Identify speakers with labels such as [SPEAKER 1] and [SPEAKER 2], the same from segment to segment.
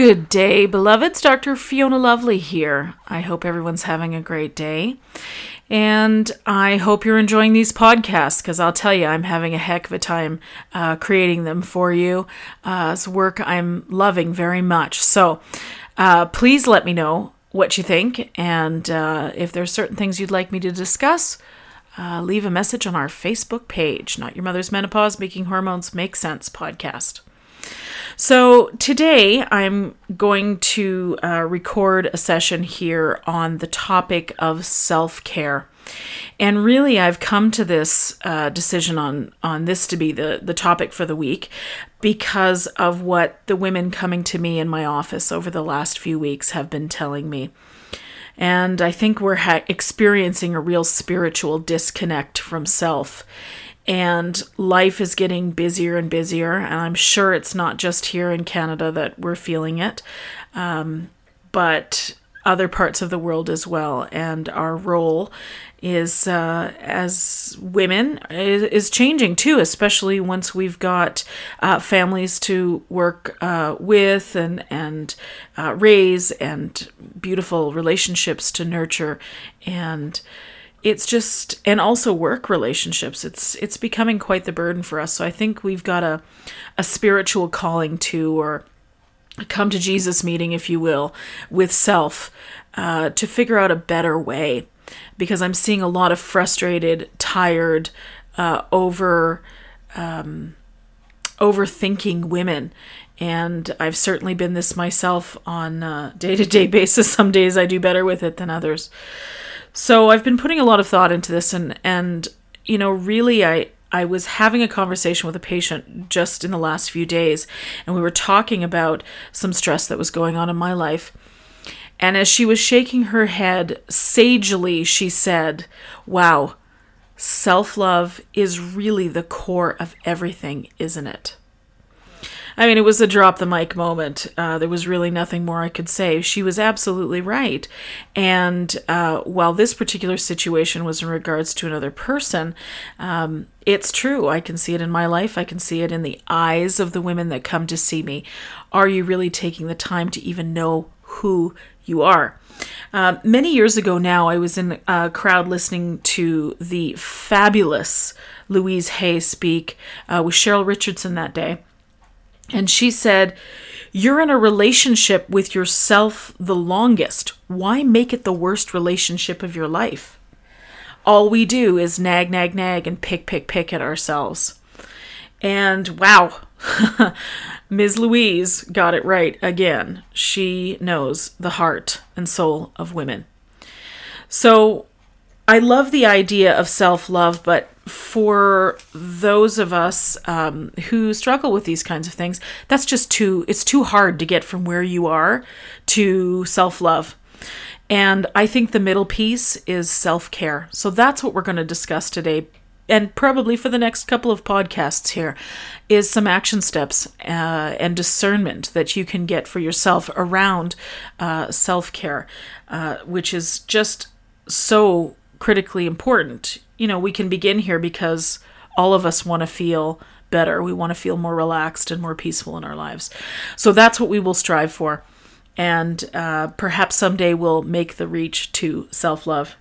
[SPEAKER 1] Good day, beloveds. Dr. Fiona Lovely here. I hope everyone's having a great day. And I hope you're enjoying these podcasts because I'll tell you, I'm having a heck of a time uh, creating them for you. Uh, it's work I'm loving very much. So uh, please let me know what you think. And uh, if there's certain things you'd like me to discuss, uh, leave a message on our Facebook page, Not Your Mother's Menopause Making Hormones Make Sense podcast. So, today I'm going to uh, record a session here on the topic of self care. And really, I've come to this uh, decision on, on this to be the, the topic for the week because of what the women coming to me in my office over the last few weeks have been telling me. And I think we're ha- experiencing a real spiritual disconnect from self and life is getting busier and busier. And I'm sure it's not just here in Canada that we're feeling it, um, but other parts of the world as well. And our role is uh, as women is, is, changing too, especially once we've got uh, families to work uh, with and and uh, raise and beautiful relationships to nurture and it's just and also work relationships it's it's becoming quite the burden for us so i think we've got a a spiritual calling to or come to jesus meeting if you will with self uh, to figure out a better way because i'm seeing a lot of frustrated tired uh, over um, overthinking women and I've certainly been this myself on a day to day basis. Some days I do better with it than others. So I've been putting a lot of thought into this and and you know really I I was having a conversation with a patient just in the last few days and we were talking about some stress that was going on in my life. And as she was shaking her head sagely she said, "Wow, self-love is really the core of everything, isn't it?" I mean, it was a drop the mic moment. Uh, there was really nothing more I could say. She was absolutely right. And uh, while this particular situation was in regards to another person, um, it's true. I can see it in my life. I can see it in the eyes of the women that come to see me. Are you really taking the time to even know who you are? Uh, many years ago now, I was in a crowd listening to the fabulous Louise Hay speak uh, with Cheryl Richardson that day. And she said, You're in a relationship with yourself the longest. Why make it the worst relationship of your life? All we do is nag, nag, nag, and pick, pick, pick at ourselves. And wow, Ms. Louise got it right again. She knows the heart and soul of women. So I love the idea of self love, but for those of us um, who struggle with these kinds of things, that's just too, it's too hard to get from where you are to self love. And I think the middle piece is self care. So that's what we're going to discuss today. And probably for the next couple of podcasts here, is some action steps uh, and discernment that you can get for yourself around uh, self care, uh, which is just so critically important you know, we can begin here because all of us want to feel better. We want to feel more relaxed and more peaceful in our lives. So that's what we will strive for. And uh, perhaps someday we'll make the reach to self love.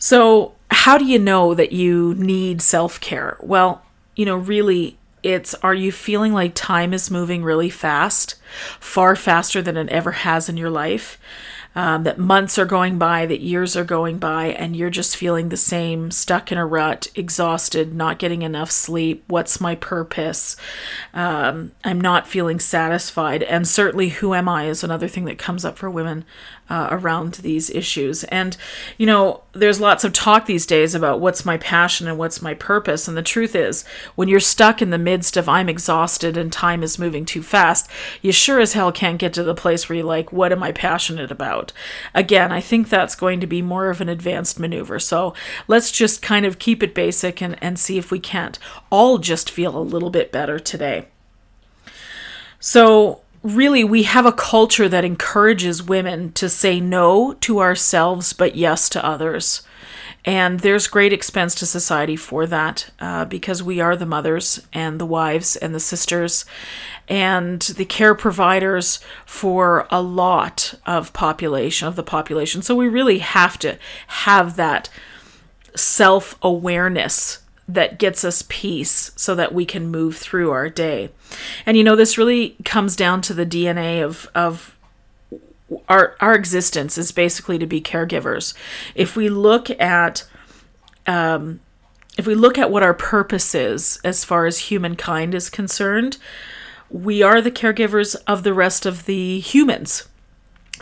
[SPEAKER 1] So, how do you know that you need self care? Well, you know, really, it's are you feeling like time is moving really fast, far faster than it ever has in your life? Um, that months are going by, that years are going by, and you're just feeling the same, stuck in a rut, exhausted, not getting enough sleep. What's my purpose? Um, I'm not feeling satisfied. And certainly, who am I is another thing that comes up for women uh, around these issues. And, you know, there's lots of talk these days about what's my passion and what's my purpose. And the truth is, when you're stuck in the midst of I'm exhausted and time is moving too fast, you sure as hell can't get to the place where you're like, what am I passionate about? Again, I think that's going to be more of an advanced maneuver. So let's just kind of keep it basic and, and see if we can't all just feel a little bit better today. So, really we have a culture that encourages women to say no to ourselves but yes to others and there's great expense to society for that uh, because we are the mothers and the wives and the sisters and the care providers for a lot of population of the population so we really have to have that self-awareness that gets us peace so that we can move through our day. And you know, this really comes down to the DNA of, of our, our existence is basically to be caregivers. If we look at, um, if we look at what our purpose is as far as humankind is concerned, we are the caregivers of the rest of the humans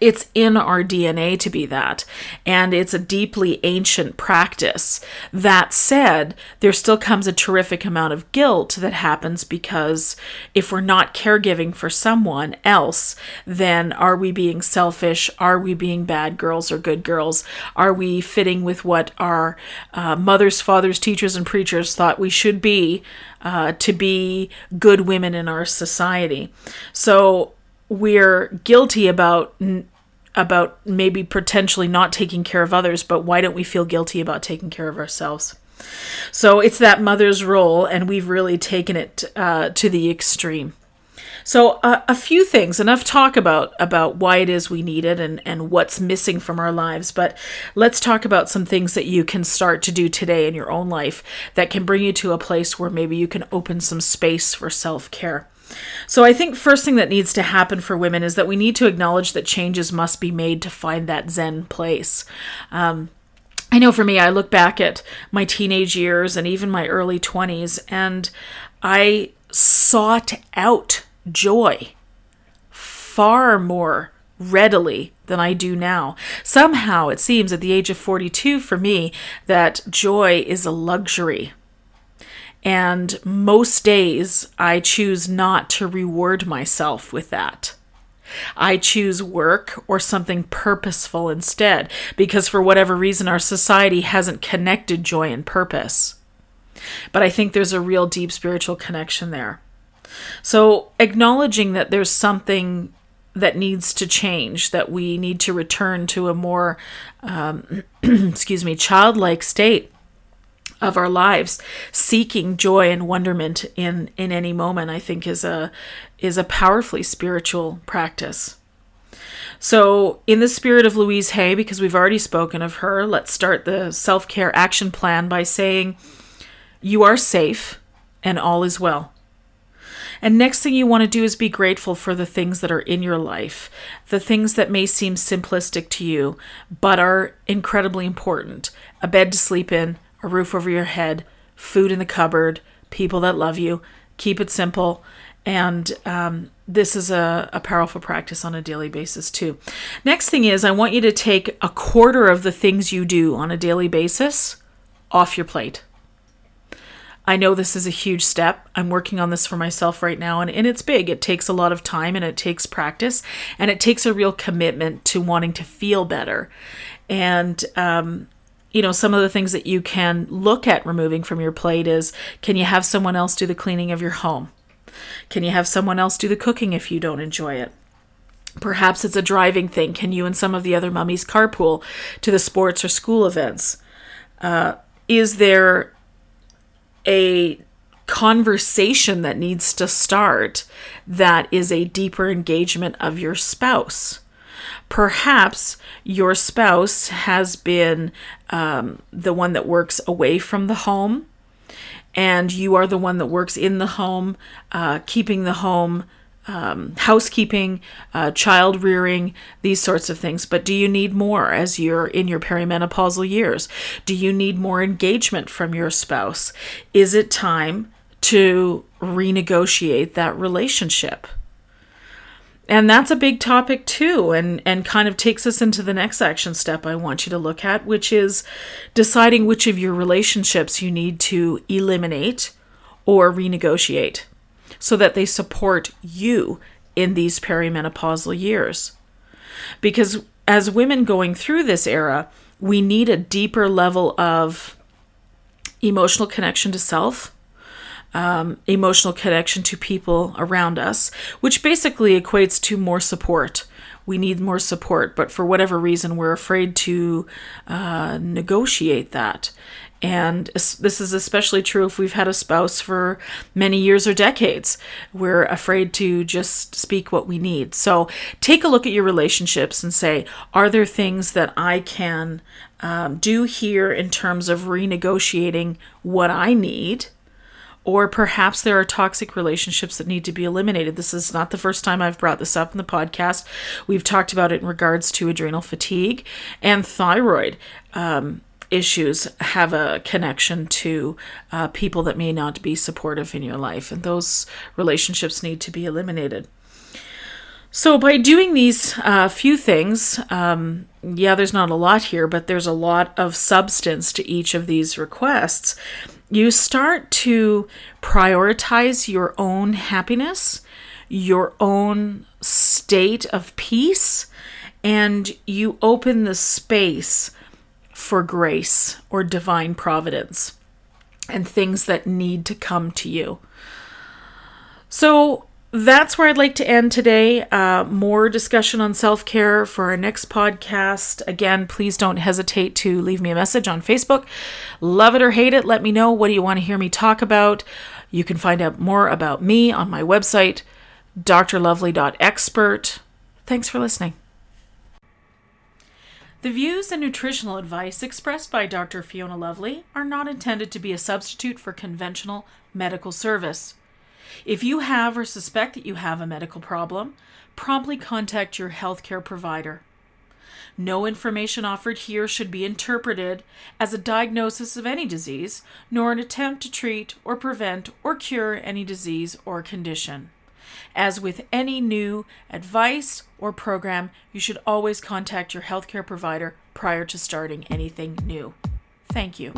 [SPEAKER 1] it's in our DNA to be that, and it's a deeply ancient practice. That said, there still comes a terrific amount of guilt that happens because if we're not caregiving for someone else, then are we being selfish? Are we being bad girls or good girls? Are we fitting with what our uh, mothers, fathers, teachers, and preachers thought we should be uh, to be good women in our society? So, we're guilty about about maybe potentially not taking care of others, but why don't we feel guilty about taking care of ourselves? So it's that mother's role, and we've really taken it uh, to the extreme. So uh, a few things, enough talk about about why it is we need it and and what's missing from our lives, but let's talk about some things that you can start to do today in your own life that can bring you to a place where maybe you can open some space for self-care. So I think first thing that needs to happen for women is that we need to acknowledge that changes must be made to find that zen place. Um, I know for me, I look back at my teenage years and even my early 20s, and I sought out joy far more readily than I do now. Somehow it seems at the age of 42 for me that joy is a luxury. And most days, I choose not to reward myself with that. I choose work or something purposeful instead, because for whatever reason, our society hasn't connected joy and purpose. But I think there's a real deep spiritual connection there. So, acknowledging that there's something that needs to change, that we need to return to a more, um, excuse me, childlike state of our lives seeking joy and wonderment in in any moment i think is a is a powerfully spiritual practice so in the spirit of louise hay because we've already spoken of her let's start the self-care action plan by saying you are safe and all is well and next thing you want to do is be grateful for the things that are in your life, the things that may seem simplistic to you, but are incredibly important. A bed to sleep in, a roof over your head, food in the cupboard, people that love you. Keep it simple. And um, this is a, a powerful practice on a daily basis, too. Next thing is, I want you to take a quarter of the things you do on a daily basis off your plate. I know this is a huge step. I'm working on this for myself right now, and, and it's big. It takes a lot of time and it takes practice, and it takes a real commitment to wanting to feel better. And um, you know, some of the things that you can look at removing from your plate is can you have someone else do the cleaning of your home? Can you have someone else do the cooking if you don't enjoy it? Perhaps it's a driving thing. Can you and some of the other mummies carpool to the sports or school events? Uh, is there a conversation that needs to start that is a deeper engagement of your spouse? Perhaps your spouse has been um, the one that works away from the home, and you are the one that works in the home, uh, keeping the home um, housekeeping, uh, child rearing, these sorts of things. But do you need more as you're in your perimenopausal years? Do you need more engagement from your spouse? Is it time to renegotiate that relationship? And that's a big topic too, and, and kind of takes us into the next action step I want you to look at, which is deciding which of your relationships you need to eliminate or renegotiate so that they support you in these perimenopausal years. Because as women going through this era, we need a deeper level of emotional connection to self, um, emotional connection to people around us, which basically equates to more support. We need more support, but for whatever reason, we're afraid to uh, negotiate that. And this is especially true if we've had a spouse for many years or decades. We're afraid to just speak what we need. So take a look at your relationships and say, are there things that I can um, do here in terms of renegotiating what I need? Or perhaps there are toxic relationships that need to be eliminated. This is not the first time I've brought this up in the podcast. We've talked about it in regards to adrenal fatigue and thyroid. Um, issues have a connection to uh, people that may not be supportive in your life, and those relationships need to be eliminated. So, by doing these uh, few things, um, yeah, there's not a lot here, but there's a lot of substance to each of these requests. You start to prioritize your own happiness, your own state of peace, and you open the space for grace or divine providence and things that need to come to you. So that's where I'd like to end today. Uh, more discussion on self care for our next podcast. Again, please don't hesitate to leave me a message on Facebook. Love it or hate it, let me know. What do you want to hear me talk about? You can find out more about me on my website, drlovely.expert. Thanks for listening. The views and nutritional advice expressed by Dr. Fiona Lovely are not intended to be a substitute for conventional medical service. If you have or suspect that you have a medical problem, promptly contact your healthcare provider. No information offered here should be interpreted as a diagnosis of any disease, nor an attempt to treat or prevent or cure any disease or condition. As with any new advice or program, you should always contact your healthcare provider prior to starting anything new. Thank you.